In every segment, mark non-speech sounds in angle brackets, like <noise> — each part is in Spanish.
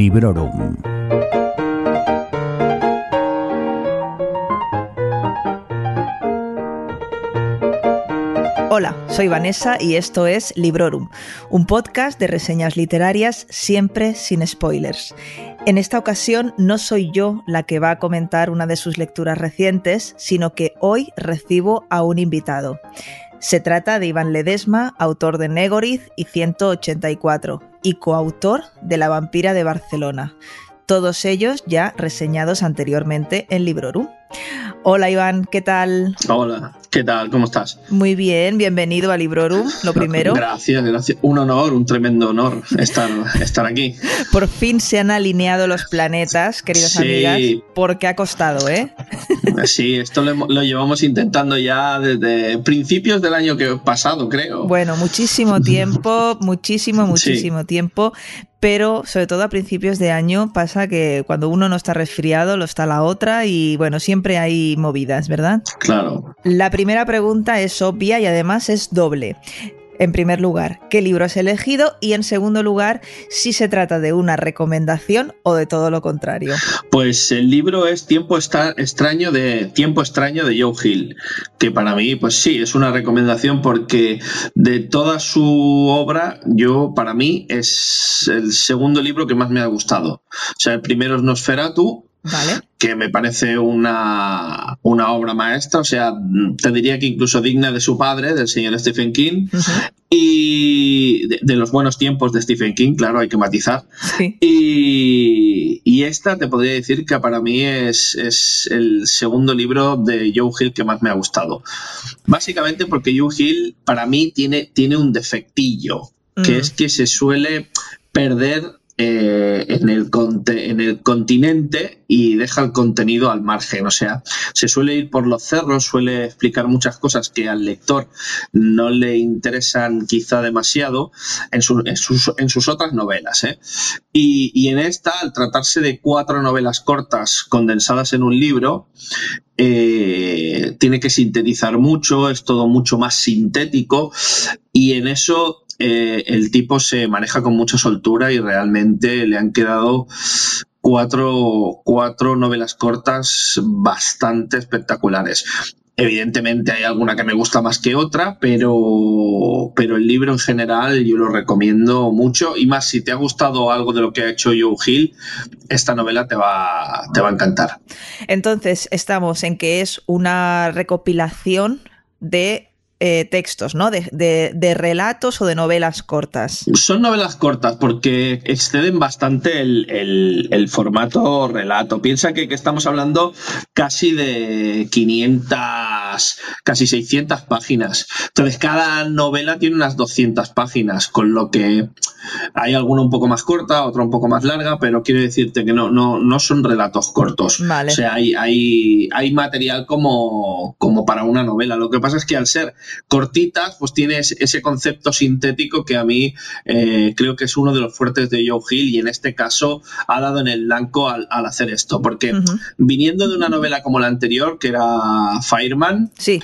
Librorum. Hola, soy Vanessa y esto es Librorum, un podcast de reseñas literarias siempre sin spoilers. En esta ocasión no soy yo la que va a comentar una de sus lecturas recientes, sino que hoy recibo a un invitado. Se trata de Iván Ledesma, autor de Negoriz y 184, y coautor de La vampira de Barcelona. Todos ellos ya reseñados anteriormente en Librorum. Hola Iván, ¿qué tal? Hola, ¿qué tal? ¿Cómo estás? Muy bien, bienvenido a Librorum, lo primero. Gracias, gracias. Un honor, un tremendo honor estar, estar aquí. Por fin se han alineado los planetas, queridas Sí. amigas, porque ha costado, ¿eh? Sí, esto lo, llevamos intentando ya desde principios del año que pasado, creo. Bueno, muchísimo tiempo, muchísimo, muchísimo tiempo, pero sobre todo a principios de año pasa que cuando uno no está resfriado, lo está la otra y bueno, siempre hay movidas, ¿verdad? Claro. La primera pregunta es obvia y además es doble. En primer lugar, ¿qué libro has elegido? Y en segundo lugar, si se trata de una recomendación o de todo lo contrario. Pues el libro es Tiempo extraño de Tiempo extraño de Joe Hill, que para mí, pues sí, es una recomendación porque de toda su obra, yo para mí es el segundo libro que más me ha gustado. O sea, el primero es Nosferatu, ¿Vale? que me parece una, una obra maestra, o sea, te diría que incluso digna de su padre, del señor Stephen King, y de, de los buenos tiempos de Stephen King, claro, hay que matizar. Sí. Y, y esta te podría decir que para mí es, es el segundo libro de Joe Hill que más me ha gustado. Básicamente porque Joe Hill para mí tiene, tiene un defectillo, que Mm. es que se suele perder eh, en, el en el continente y deja el contenido al margen. O sea, se suele ir por los cerros, suele explicar muchas cosas que al lector no le interesan quizá demasiado en, en sus, en sus otras novelas. ¿eh? Y, y en esta, al tratarse de cuatro novelas cortas condensadas en un libro, eh, tiene que sintetizar mucho, es todo mucho más sintético y en eso eh, el tipo se maneja con mucha soltura y realmente le han quedado cuatro, cuatro novelas cortas bastante espectaculares. Evidentemente hay alguna que me gusta más que otra, pero, pero el libro en general yo lo recomiendo mucho y más si te ha gustado algo de lo que ha hecho Joe Hill, esta novela te va, te va a encantar. Entonces, estamos en que es una recopilación de eh, textos, ¿no? De, de- de relatos o de novelas cortas. Son novelas cortas porque exceden bastante el, el- el formato relato. Piensa que, que estamos hablando casi de 500, casi 600 páginas. Entonces, cada novela tiene unas 200 páginas, con lo que hay alguna un poco más corta, otra un poco más larga, pero quiero decirte que no, no, no son relatos cortos. Vale. O sea, hay, hay, hay material como, como para una novela. Lo que pasa es que al ser cortitas, pues tienes ese concepto sintético que a mí eh, creo que es uno de los fuertes de Joe Hill y en este caso ha dado en el blanco al, al hacer esto. Porque viniendo de una novela como la anterior, que era Fireman, Sí,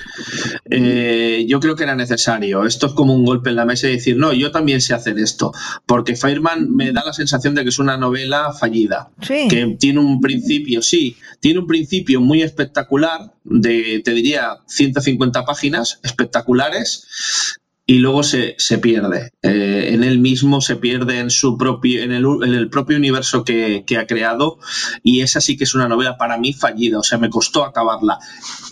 eh, yo creo que era necesario. Esto es como un golpe en la mesa y decir, no, yo también sé hacer esto. Porque Fireman me da la sensación de que es una novela fallida sí. que tiene un principio, sí, tiene un principio muy espectacular, de, te diría, 150 páginas espectaculares, y luego se, se pierde. Eh, en él mismo se pierde en su propio, en el, en el propio universo que, que ha creado, y esa sí que es una novela para mí fallida, o sea, me costó acabarla.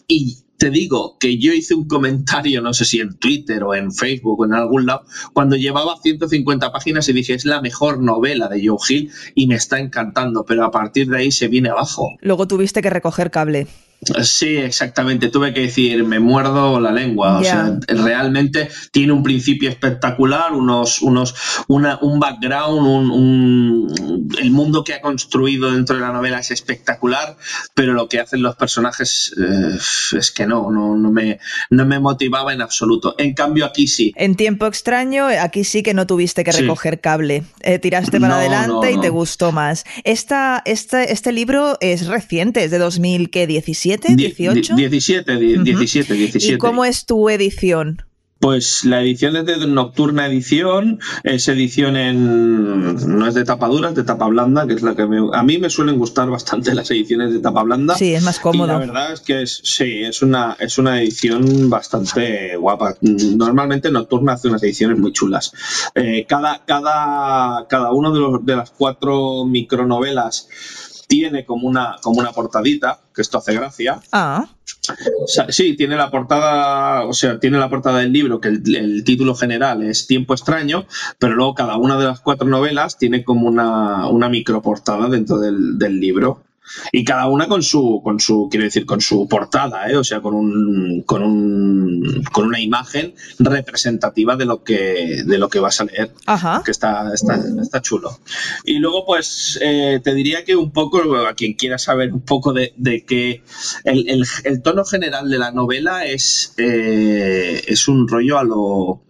Y te digo que yo hice un comentario, no sé si en Twitter o en Facebook o en algún lado, cuando llevaba 150 páginas y dije, es la mejor novela de Joe Hill y me está encantando, pero a partir de ahí se viene abajo. Luego tuviste que recoger cable. Sí, exactamente. Tuve que decir, me muerdo la lengua. O Ya. sea, realmente tiene un principio espectacular, unos, unos, una, un background, un, un- el mundo que ha construido dentro de la novela es espectacular, pero lo que hacen los personajes eh, es que no, no, no me, no me motivaba en absoluto. En cambio, aquí sí. En tiempo extraño, aquí sí que no tuviste que Sí. recoger cable. Eh, tiraste para No, adelante no, y te gustó más. Esta, esta- este libro es reciente, es de 2017, Die- 18. die- 17, die- Ujú. 17, 17. ¿Y cómo es tu edición? Pues la edición es de Nocturna Edición, es edición en. no es de tapa dura, es de tapa blanda, que es la que a mí me suelen gustar bastante las ediciones de tapa blanda. Sí, es más cómodo. la verdad es que es, sí, es una, es una edición bastante guapa. Normalmente Nocturna hace unas ediciones muy chulas. Eh, cada, cada, cada uno de, los, de las cuatro micronovelas tiene como una, como una portadita, que esto hace gracia. Ah. sí, tiene la portada, o sea, tiene la portada del libro, que el, título general es Tiempo extraño, pero luego cada una de las cuatro novelas tiene como una, una microportada dentro del, del libro. Y cada una con su, con su, quiero decir, con su portada, ¿eh? o sea, con un, con un, con una imagen representativa de lo que, de lo que vas a leer. Ajá. Que está, está, está chulo. Y luego, pues, eh, te diría que un poco, a quien quiera saber un poco de, de que el, el, el, tono general de la novela es, eh, es un rollo a lo,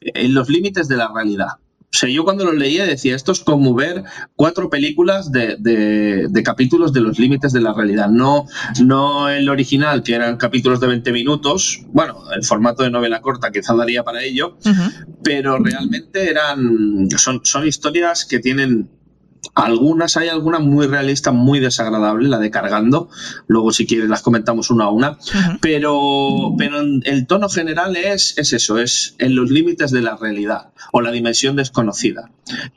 en los límites de la realidad. O sea, yo cuando lo leía decía, esto es como ver cuatro películas de, de, de, capítulos de los límites de la realidad. No, no el original, que eran capítulos de 20 minutos. Bueno, el formato de novela corta quizá daría para ello. Uh -huh. Pero realmente eran, son, son historias que tienen algunas, hay alguna muy realista, muy desagradable, la de cargando. Luego, si quieres, las comentamos una a una. Uh -huh. Pero, pero el tono general es, es eso, es en los límites de la realidad o la dimensión desconocida.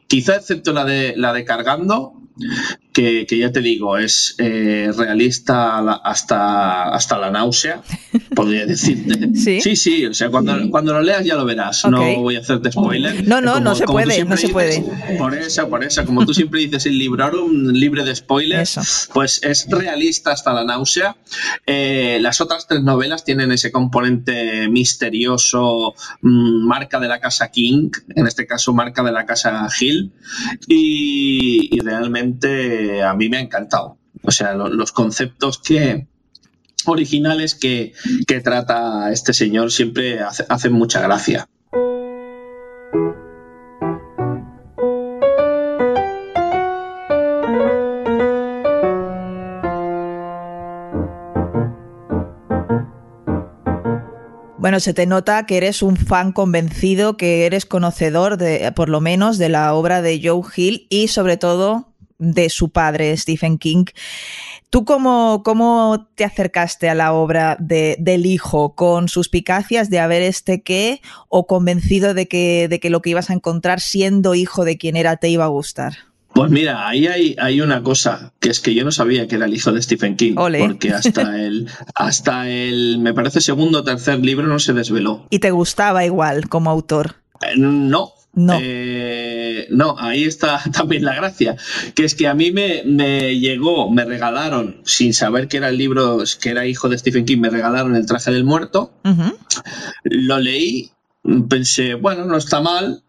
Quizá excepto la de, la de cargando, que, que, ya te digo, es eh, realista hasta, hasta la náusea, <laughs> podría decirte. ¿Sí? sí, sí, o sea, cuando, cuando lo leas ya lo verás, okay. no voy a hacerte spoiler. No, no, como, no se puede, no se puede. Por eso, por eso, como tú siempre dices, el librorum libre de spoilers, eso. pues es realista hasta la náusea. Eh, las otras tres novelas tienen ese componente misterioso, mmm, marca de la casa King, en este caso marca de la casa Hill, y, y realmente a mí me ha encantado. O sea, lo, los conceptos que <laughs> originales que, que, trata este señor siempre hace, hacen mucha gracia. Bueno, se te nota que eres un fan convencido, que eres conocedor de, por lo menos, de la obra de Joe Hill y sobre todo de su padre, Stephen King. ¿Tú cómo, cómo te acercaste a la obra de, del hijo? ¿Con suspicacias de a ver este qué? ¿O convencido de que, de que lo que ibas a encontrar siendo hijo de quien era te iba a gustar? Pues mira, ahí hay, hay, una cosa, que es que yo no sabía que era el hijo de Stephen King, porque hasta <laughs> el, hasta el, me parece, segundo o tercer libro no se desveló. ¿Y te gustaba igual como autor? Eh, no. No. Eh, no, ahí está <laughs> también la gracia, que es que a mí me, me, llegó, me regalaron, sin saber que era el libro, que era hijo de Stephen King, me regalaron el traje del muerto, uh -huh. lo leí, pensé, bueno, no está mal,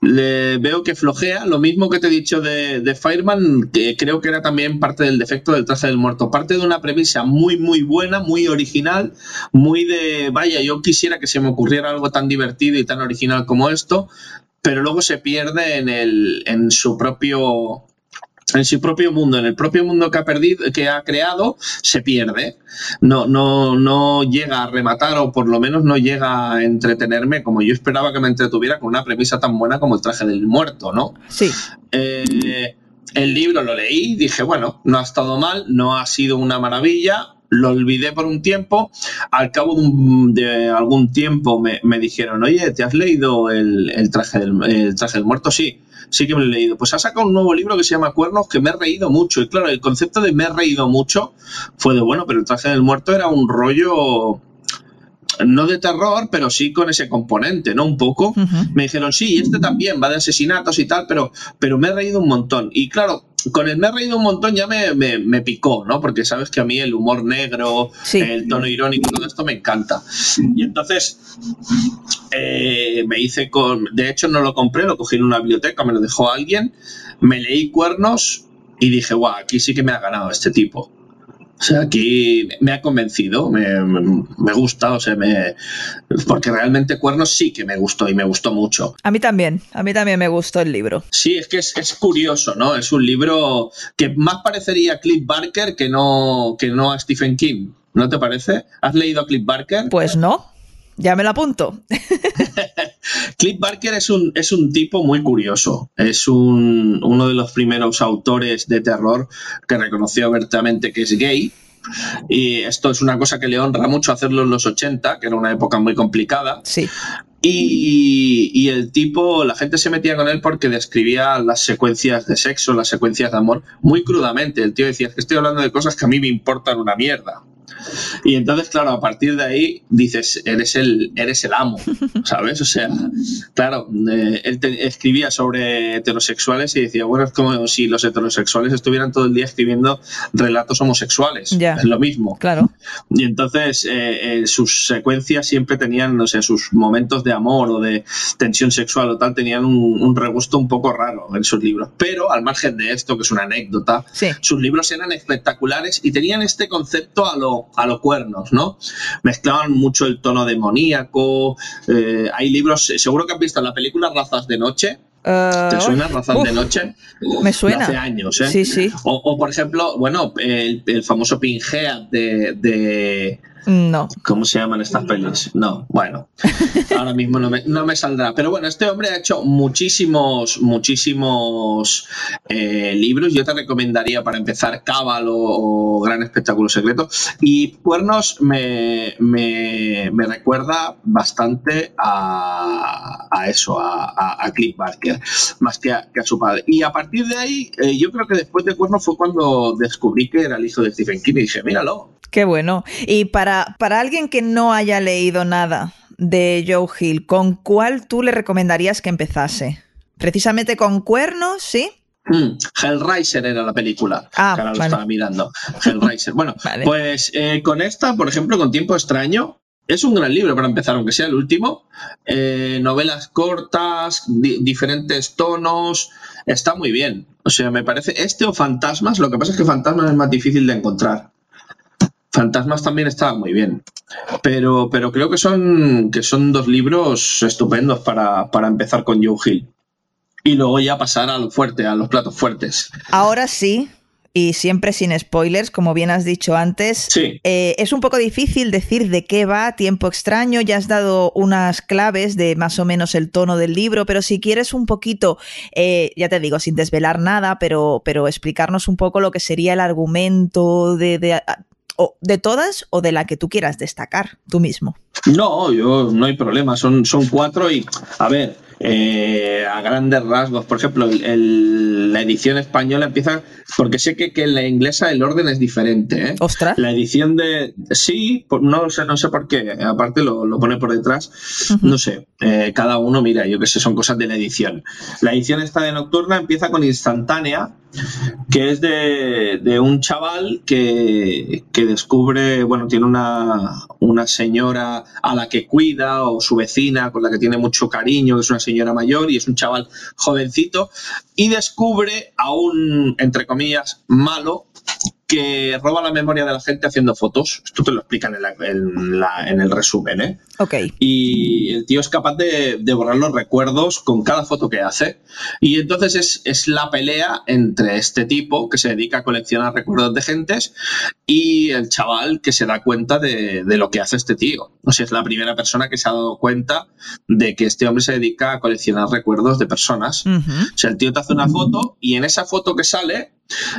le veo que flojea, lo mismo que te he dicho de, de, Fireman, que creo que era también parte del defecto del traje del muerto, parte de una premisa muy muy buena, muy original, muy de, vaya, yo quisiera que se me ocurriera algo tan divertido y tan original como esto, pero luego se pierde en, el, en su propio en su propio mundo, en el propio mundo que ha perdido, que ha creado, se pierde. No, no, no llega a rematar, o por lo menos no llega a entretenerme como yo esperaba que me entretuviera con una premisa tan buena como el traje del muerto, ¿no? Sí. Eh, el libro lo leí, dije, bueno, no ha estado mal, no ha sido una maravilla, lo olvidé por un tiempo. Al cabo de, un, de algún tiempo me, me, dijeron, oye, ¿te has leído el, el, traje del, el traje del muerto? Sí sí que me lo he leído. Pues ha sacado un nuevo libro que se llama Cuernos que me he reído mucho. Y claro, el concepto de me he reído mucho fue de bueno, pero el traje del muerto era un rollo no de terror, pero sí con ese componente, ¿no? Un poco. Uh -huh. Me dijeron, sí, este también va de asesinatos y tal, pero, pero me he reído un montón. Y claro, con el me he reído un montón ya me, me, me picó, ¿no? Porque sabes que a mí el humor negro, sí. el tono irónico, todo esto me encanta. Y entonces eh, me hice con. De hecho, no lo compré, lo cogí en una biblioteca, me lo dejó alguien, me leí cuernos y dije, guau, aquí sí que me ha ganado este tipo. O sea, aquí me ha convencido, me, me, gusta, o sea, me, porque realmente Cuernos sí que me gustó y me gustó mucho. A mí también, a mí también me gustó el libro. Sí, es que es, es curioso, ¿no? Es un libro que más parecería a Cliff Barker que no, que no a Stephen King, ¿no te parece? ¿Has leído a Cliff Barker? Pues no. ya me lo apunto. <laughs> Cliff Barker es un, es un tipo muy curioso. Es un, uno de los primeros autores de terror que reconoció abiertamente que es gay. Y esto es una cosa que le honra mucho hacerlo en los 80, que era una época muy complicada. Sí. Y, y, el tipo, la gente se metía con él porque describía las secuencias de sexo, las secuencias de amor, muy crudamente. El tío decía, que estoy hablando de cosas que a mí me importan una mierda. Y entonces, claro, a partir de ahí dices, eres el, eres el amo, ¿sabes? O sea, claro, eh, él escribía sobre heterosexuales y decía, bueno, es como si los heterosexuales estuvieran todo el día escribiendo relatos homosexuales. Es lo mismo. Claro. Y entonces eh, eh, sus secuencias siempre tenían, no sé, sus momentos de amor o de tensión sexual o tal, tenían un, un regusto un poco raro en sus libros. Pero al margen de esto, que es una anécdota, sí. sus libros eran espectaculares y tenían este concepto a lo a los cuernos, ¿no? Mezclaban mucho el tono demoníaco. Eh, hay libros, seguro que has visto la película Razas de Noche. Uh, ¿Te suena Razas uf, de Noche? Me suena. hace años, ¿eh? Sí, sí. O, o por ejemplo, bueno, el, el famoso Pingea de, de, No. ¿Cómo se llaman estas pelis? No, bueno, <laughs> ahora mismo no me, no me saldrá. Pero bueno, este hombre ha hecho muchísimos, muchísimos eh, libros. Yo te recomendaría para empezar Cábalo o Gran Espectáculo Secreto. Y Cuernos me, me, me recuerda bastante a, a eso, a, a, a, Cliff Barker, más que a, que a, su padre. Y a partir de ahí, eh, yo creo que después de Cuernos fue cuando descubrí que era el hijo de Stephen King y dije, míralo, Qué bueno. Y para, para alguien que no haya leído nada de Joe Hill, ¿con cuál tú le recomendarías que empezase? Precisamente con Cuernos, ¿sí? Mm, Hellraiser era la película. Ah, que ahora vale. lo estaba mirando. Hellraiser. Bueno, <laughs> Vale. pues eh, con esta, por ejemplo, con Tiempo Extraño, es un gran libro para empezar, aunque sea el último. Eh, novelas cortas, di- diferentes tonos. Está muy bien. O sea, me parece. Este o Fantasmas, lo que pasa es que Fantasmas es más difícil de encontrar. Fantasmas también estaba muy bien. Pero, pero creo que son, que son dos libros estupendos para, para empezar con Joe Hill. Y luego ya pasar a lo fuerte, a los platos fuertes. Ahora sí, y siempre sin spoilers, como bien has dicho antes. Sí. Eh, es un poco difícil decir de qué va Tiempo Extraño, ya has dado unas claves de más o menos el tono del libro, pero si quieres un poquito, eh, ya te digo, sin desvelar nada, pero, pero explicarnos un poco lo que sería el argumento de, de, o de todas o de la que tú quieras destacar tú mismo. No, yo no hay problema, son, son cuatro y, a ver, eh, a grandes rasgos, por ejemplo, el, el, la edición española empieza, porque sé que, que en la inglesa el orden es diferente. ¿eh? Ostras. La edición de, sí, no, sé, no sé por qué, aparte lo, lo pone por detrás, uh -huh. no sé, eh, cada uno, mira, yo que sé, son cosas de la edición. La edición esta de Nocturna empieza con instantánea, que es de, de un chaval que, que, descubre, bueno, tiene una, una señora a la que cuida o su vecina con la que tiene mucho cariño, que es una señora mayor y es un chaval jovencito, y descubre a un, entre comillas, malo que roba la memoria de la gente haciendo fotos. Esto te lo explican en, la, en, la, en el resumen, ¿eh? Ok. Y el tío es capaz de, de, borrar los recuerdos con cada foto que hace. Y entonces es, es, la pelea entre este tipo que se dedica a coleccionar recuerdos de gentes y el chaval que se da cuenta de, de lo que hace este tío. O sea, es la primera persona que se ha dado cuenta de que este hombre se dedica a coleccionar recuerdos de personas. Uh -huh. O sea, el tío te hace una foto y en esa foto que sale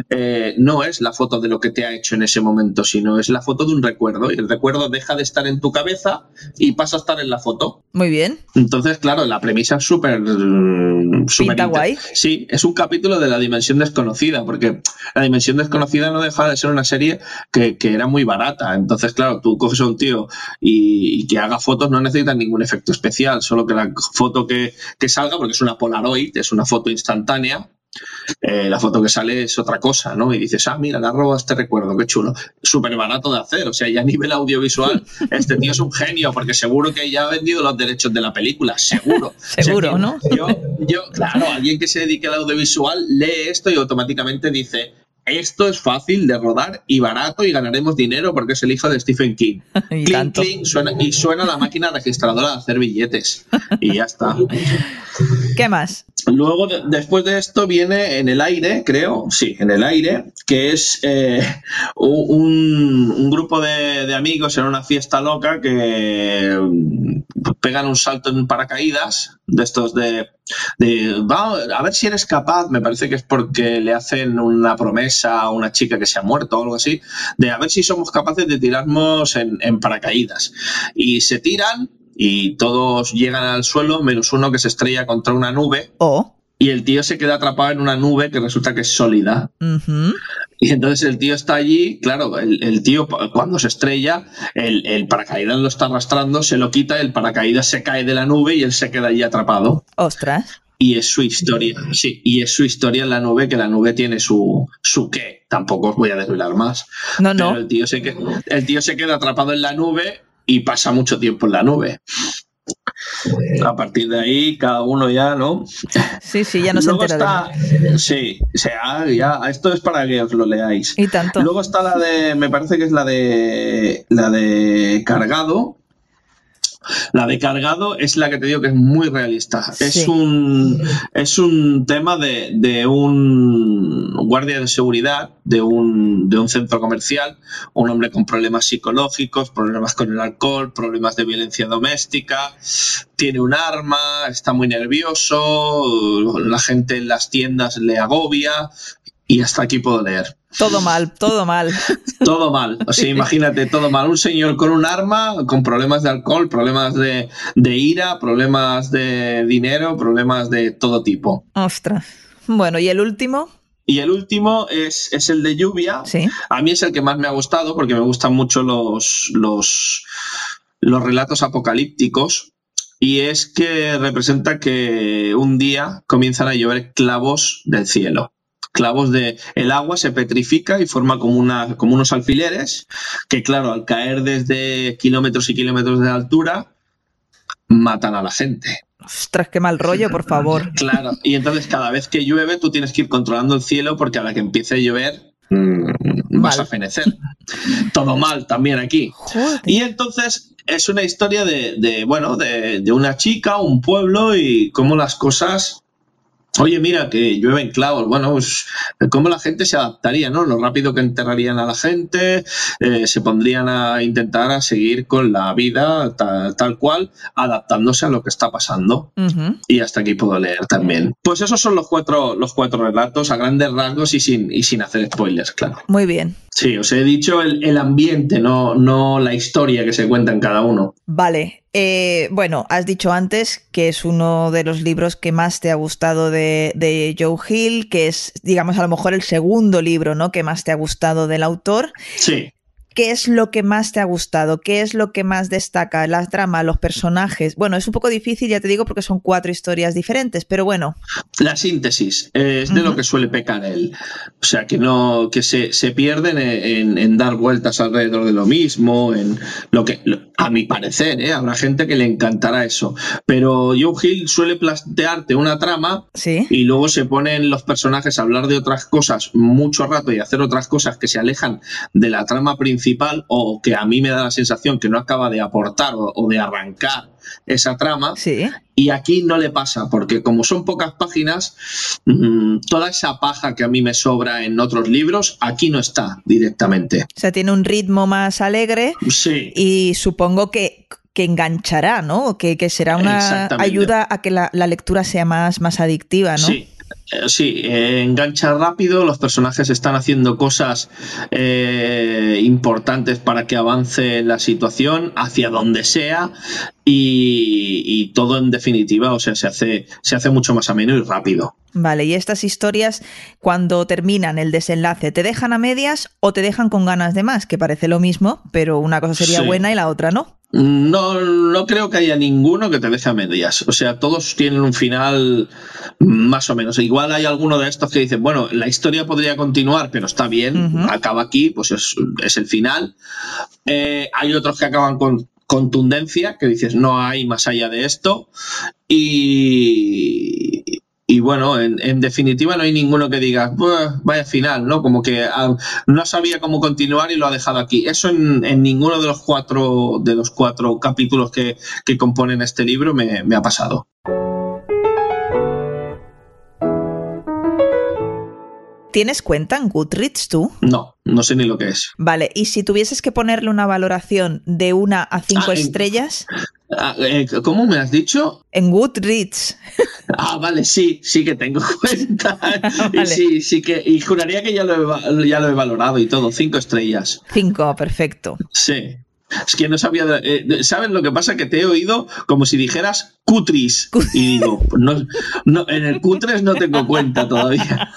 eh, no es la foto de lo que te ha hecho en ese momento, sino es la foto de un recuerdo. Y el recuerdo deja de estar en tu cabeza y pasa a estar en la foto. Muy bien. Entonces, claro, la premisa es súper. Pinta guay. Sí, es un capítulo de la dimensión desconocida, porque la dimensión desconocida no deja de ser una serie que, que era muy barata. Entonces, claro, tú coges a un tío y, y, que haga fotos, no necesitas ningún efecto especial, solo que la foto que, que salga, porque es una Polaroid, es una foto instantánea, eh, la foto que sale es otra cosa, ¿no? Y dices, ah, mira, le ha robado este recuerdo, qué chulo. Súper barato de hacer, o sea, ya a nivel audiovisual, <laughs> este tío es un genio, porque seguro que ya ha vendido los derechos de la película, seguro. <laughs> seguro, o sea, ¿no? Yo, yo, claro, alguien que se dedique al audiovisual lee esto y automáticamente dice, esto es fácil de rodar y barato y ganaremos dinero porque es el hijo de Stephen King. <laughs> y, clink, clink, suena, y suena la máquina registradora de hacer billetes. Y ya está. <laughs> ¿Qué más? Luego, de, después de esto, viene en el aire, creo, sí, en el aire, que es eh, un, grupo de, amigos en una fiesta loca que pegan un salto en paracaídas de estos de, a ver si eres capaz, me parece que es porque le hacen una promesa a una chica que se ha muerto o algo así, de a ver si somos capaces de tirarnos en, paracaídas. Y se tiran y todos llegan al suelo, menos uno que se estrella contra una nube. Oh. Y el tío se queda atrapado en una nube que resulta que es sólida. Y entonces el tío está allí, claro, el, tío cuando se estrella, el, paracaídas lo está arrastrando, se lo quita, el paracaídas se cae de la nube y él se queda allí atrapado. Ostras. Y es su historia, sí, y es su historia en la nube, que la nube tiene su, su qué. Tampoco os voy a desvelar más. No, no. el tío, se, el tío se queda atrapado en la nube y pasa mucho tiempo en la nube. A partir de ahí, cada uno ya, ¿no? Sí, sí, ya no se entera Sí, sea, ya, esto es para que os lo leáis. Y tanto. Luego está la de, me parece que es la de, la de Cargado, la de cargado es la que te digo que es muy realista. Es, un, es un tema de, un guardia de seguridad de un, de un centro comercial, un hombre con problemas psicológicos, problemas con el alcohol, problemas de violencia doméstica, tiene un arma, está muy nervioso, la gente en las tiendas le agobia y hasta aquí puedo leer. Todo mal, todo mal. <laughs> todo mal. O sea, imagínate, todo mal. Un señor con un arma, con problemas de alcohol, problemas de, ira, problemas de dinero, problemas de todo tipo. Ostras. Bueno, ¿y el último? Y el último es, es, el de lluvia. ¿Sí? A mí es el que más me ha gustado porque me gustan mucho los, los, los relatos apocalípticos. Y es que representa que un día comienzan a llover clavos del cielo clavos de el agua se petrifica y forma como una como unos alfileres que claro al caer desde kilómetros y kilómetros de altura matan a la gente Ostras, qué mal rollo, por favor. <laughs> Claro, y entonces cada vez que llueve tú tienes que ir controlando el cielo porque a la que empiece a llover mm, vas a fenecer. Todo mal también aquí. Y entonces es una historia de, de bueno, de, de, una chica, un pueblo y cómo las cosas Oye, mira, que llueven clavos. Bueno, pues, ¿cómo la gente se adaptaría, no? Lo rápido que enterrarían a la gente, eh, se pondrían a intentar a seguir con la vida tal, cual, adaptándose a lo que está pasando. Y hasta aquí puedo leer también. Pues esos son los cuatro, los cuatro relatos a grandes rasgos y sin, y sin hacer spoilers, claro. Muy bien. Sí, os he dicho el, ambiente, no, no la historia que se cuenta en cada uno. Vale. Eh, bueno, has dicho antes que es uno de los libros que más te ha gustado de, de, Joe Hill, que es, digamos, a lo mejor el segundo libro, ¿no? Que más te ha gustado del autor. Sí. ¿Qué es lo que más te ha gustado? ¿Qué es lo que más destaca? La trama, los personajes. Bueno, es un poco difícil, ya te digo, porque son cuatro historias diferentes, pero bueno. La síntesis es de lo que suele pecar él. O sea, que no, que se, pierden en, dar vueltas alrededor de lo mismo, en lo que, a mi parecer, ¿eh? habrá gente que le encantará eso. Pero Joe Hill suele plantearte una trama y luego se ponen los personajes a hablar de otras cosas mucho rato y hacer otras cosas que se alejan de la trama principal principal o que a mí me da la sensación que no acaba de aportar o, de arrancar esa trama. Sí. Y aquí no le pasa, porque como son pocas páginas, mm, toda esa paja que a mí me sobra en otros libros, aquí no está directamente. O sea, tiene un ritmo más alegre. Sí. Y supongo que, que enganchará, ¿no? Que, que será una ayuda a que la, la, lectura sea más, más adictiva, ¿no? Sí, sí, eh, engancha rápido, los personajes están haciendo cosas eh, importantes para que avance la situación hacia donde sea y, todo en definitiva, o sea, se hace, se hace mucho más ameno y rápido. Vale, y estas historias, cuando terminan el desenlace, ¿te dejan a medias o te dejan con ganas de más? Que parece lo mismo, pero una cosa sería buena y la otra no. No, no creo que haya ninguno que te deje a medias. O sea, todos tienen un final más o menos. Igual hay alguno de estos que dicen, bueno, la historia podría continuar, pero está bien, acaba aquí, pues es, el final. Eh, hay otros que acaban con contundencia, que dices, no hay más allá de esto. Y, y bueno, en, definitiva no hay ninguno que diga, vaya final, ¿no? Como que ah, no sabía cómo continuar y lo ha dejado aquí. Eso en, ninguno de los cuatro, de los cuatro capítulos que, componen este libro me, me ha pasado. ¿Tienes cuenta en Goodreads tú? No, no sé ni lo que es. Vale, y si tuvieses que ponerle una valoración de una a cinco Ah, en- estrellas Ah, eh, ¿Cómo me has dicho? en Goodreads, <laughs> Ah, vale, sí, sí que tengo <laughs> cuenta. <laughs> Vale. Y sí, sí que. Y juraría que ya lo, he, ya lo he valorado y todo. Cinco estrellas. cinco, perfecto. Sí. Es que no sabía. eh, ¿Sabes lo que pasa? Que te he oído como si dijeras cutris. Y digo, no, no, en el cutres no tengo cuenta todavía.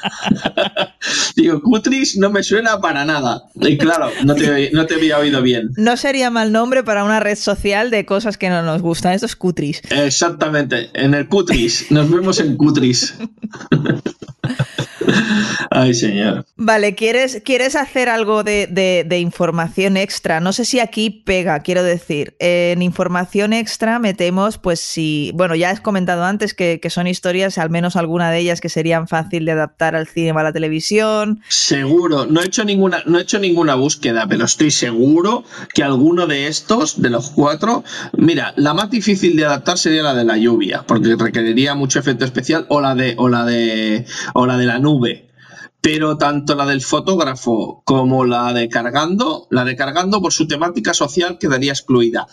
<laughs> digo, cutris no me suena para nada. Y claro, no te, no te había oído bien. No sería mal nombre para una red social de cosas que no nos gustan, estos cutris. Exactamente, en el cutris. Nos vemos en cutris. <laughs> Ay, señor. Vale, ¿quieres, ¿quieres hacer algo de, de- de información extra? No sé si aquí pega, quiero decir. En información extra metemos, pues si, bueno, ya has comentado antes que, que son historias, al menos alguna de ellas que serían fácil de adaptar al cine o a la televisión. Seguro, no he hecho ninguna, no he hecho ninguna búsqueda, pero estoy seguro que alguno de estos, de los cuatro, mira, la más difícil de adaptar sería la de la lluvia, porque requeriría mucho efecto especial, o la de, o la de, o la de la nube. Pero tanto la del fotógrafo como la de cargando, la de cargando por su temática social quedaría excluida.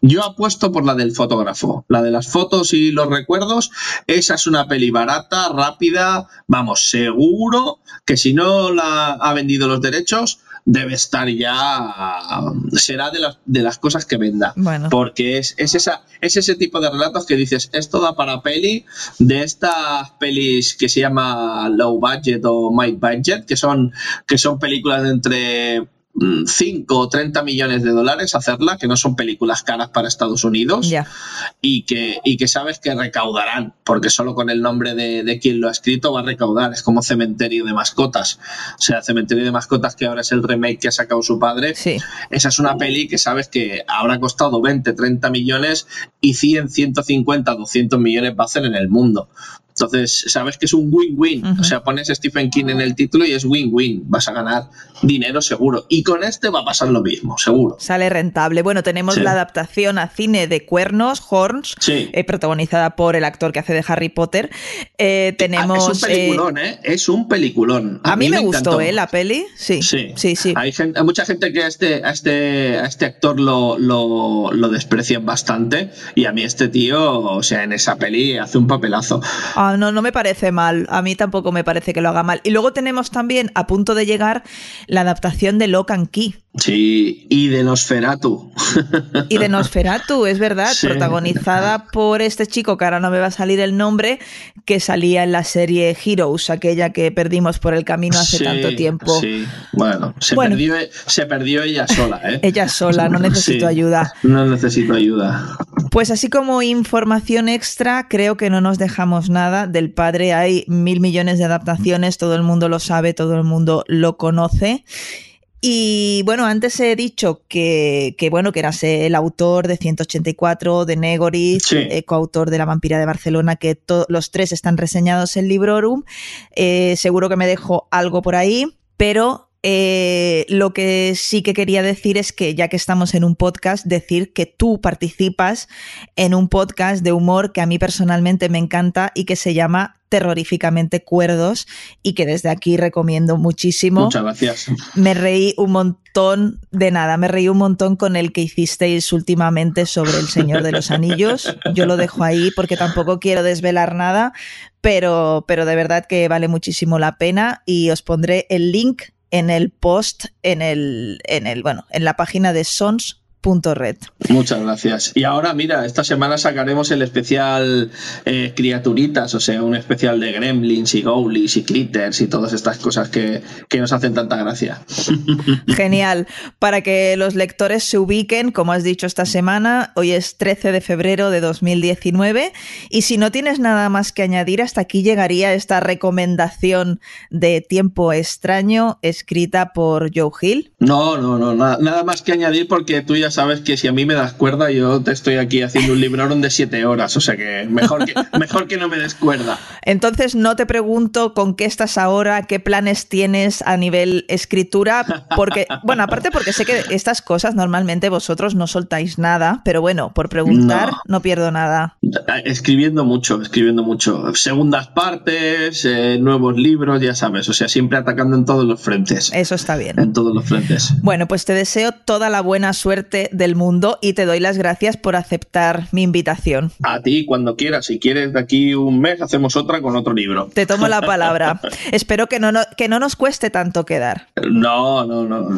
Yo apuesto por la del fotógrafo, la de las fotos y los recuerdos. Esa es una peli barata, rápida. Vamos, seguro que si no la ha vendido los derechos, debe estar ya. Será de las, de las cosas que venda. Bueno. Porque es, es, esa, es ese tipo de relatos que dices, esto da para peli, de estas pelis que se llama low budget o mid budget, que son, que son películas de entre 5 o 30 millones de dólares hacerla, que no son películas caras para Estados Unidos y que, y que sabes que recaudarán, porque solo con el nombre de, de quien lo ha escrito va a recaudar. Es como Cementerio de Mascotas. O sea, Cementerio de Mascotas, que ahora es el remake que ha sacado su padre. Sí. Esa es una peli que sabes que habrá costado 20, 30 millones y 100, 150, 200 millones va a hacer en el mundo. Entonces, sabes que es un win-win. O sea, pones Stephen King en el título y es win-win. Vas a ganar dinero seguro. Y con este va a pasar lo mismo, seguro. Sale rentable. Bueno, tenemos Sí. la adaptación a cine de Cuernos, Horns, Sí. eh, protagonizada por el actor que hace de Harry Potter. Eh, tenemos. Ah, es un peliculón, ¿eh? Es un peliculón. a mí me, gustó. ¿eh? La peli. Sí. Sí, Sí, sí. Hay, gente- hay mucha gente que a este, a este, a este actor lo, lo, lo desprecian bastante. Y a mí este tío, o sea, en esa peli hace un papelazo. Ah, no, no me parece mal. A mí tampoco me parece que lo haga mal. Y luego tenemos también, a punto de llegar, la adaptación de Lock and Key. Sí, y de Nosferatu. <laughs> Y de Nosferatu, es verdad, Sí. protagonizada por este chico, que ahora no me va a salir el nombre, que salía en la serie Heroes, aquella que perdimos por el camino hace Sí, tanto tiempo. Sí, bueno, se, Bueno. Perdió, se perdió ella sola, ¿eh? <laughs> Ella sola, no necesito Sí, ayuda. No necesito ayuda. Pues así como información extra, creo que no nos dejamos nada. Del padre hay mil millones de adaptaciones, todo el mundo lo sabe, todo el mundo lo conoce. Y bueno, antes he dicho que, que, bueno, que eras el autor de 184, de Negoris, Sí. eh, coautor de La vampira de Barcelona, que los tres están reseñados en Librorum. Eh, seguro que me dejo algo por ahí, pero eh, lo que sí que quería decir es que ya que estamos en un podcast, decir que tú participas en un podcast de humor que a mí personalmente me encanta y que se llama Terroríficamente Cuerdos y que desde aquí recomiendo muchísimo. Muchas gracias. Me reí un montón de nada, me reí un montón con el que hicisteis últimamente sobre el Señor de los Anillos. Yo lo dejo ahí porque tampoco quiero desvelar nada, pero, pero de verdad que vale muchísimo la pena y os pondré el link en el post, en el, en el, bueno, en la página de sons.red. Muchas gracias. Y ahora, mira, esta semana sacaremos el especial eh, Criaturitas, o sea, un especial de Gremlins y Goblies y Critters y todas estas cosas que, que nos hacen tanta gracia. <laughs> Genial. Para que los lectores se ubiquen, como has dicho esta semana, hoy es 13 de febrero de 2019 y si no tienes nada más que añadir, hasta aquí llegaría esta recomendación de Tiempo extraño escrita por Joe Hill. No, no, no, nada, nada más que añadir porque tú ya sabes que si a mí me das cuerda, yo te estoy aquí haciendo un libro de siete horas, o sea que mejor que, <laughs> mejor que no me des cuerda. Entonces no te pregunto con qué estás ahora, qué planes tienes a nivel escritura, porque, bueno, aparte porque sé que estas cosas normalmente vosotros no soltáis nada, pero bueno, por preguntar no, pierdo nada. Escribiendo mucho, escribiendo mucho. Segundas partes, eh, nuevos libros, ya sabes, o sea, siempre atacando en todos los frentes. Eso está bien. En todos los frentes. Bueno, pues te deseo toda la buena suerte del mundo y te doy las gracias por aceptar mi invitación. A ti, cuando quieras. Si quieres, de aquí un mes hacemos otra con otro libro. Te tomo la palabra. <laughs> Espero que no, que no nos cueste tanto quedar. No, no, no.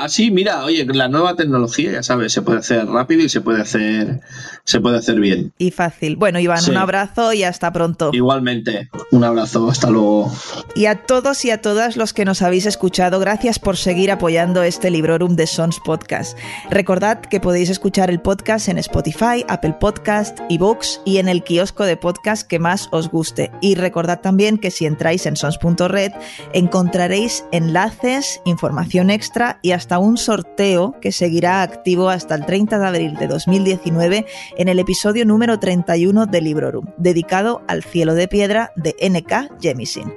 Así, mira, oye, la nueva tecnología, ya sabes, se puede hacer rápido y se puede hacer, se puede hacer bien. Y fácil. Bueno, Iván, un abrazo y hasta pronto. Igualmente, un abrazo, hasta luego. Y a todos y a todas los que nos habéis escuchado, gracias por seguir apoyando este Librorum de Sons Podcast. Recordad que podéis escuchar el podcast en Spotify, Apple Podcast, eBooks y en el kiosco de podcast que más os guste. Y recordad también que si entráis en sons.red encontraréis enlaces, información extra y hasta un sorteo que seguirá activo hasta el 30 de abril de 2019 en el episodio número 31 de Librorum, dedicado al cielo de piedra de NK Jemisin.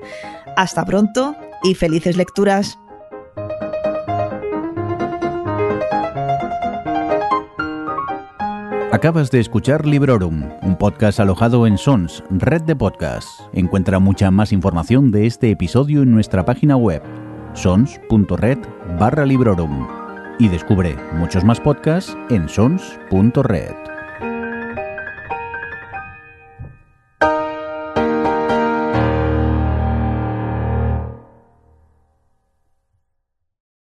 Hasta pronto y felices lecturas. Acabas de escuchar Librorum, un podcast alojado en Sons, red de podcasts. Encuentra mucha más información de este episodio en nuestra página web, sons.red barra Librorum. Y descubre muchos más podcasts en sons.red.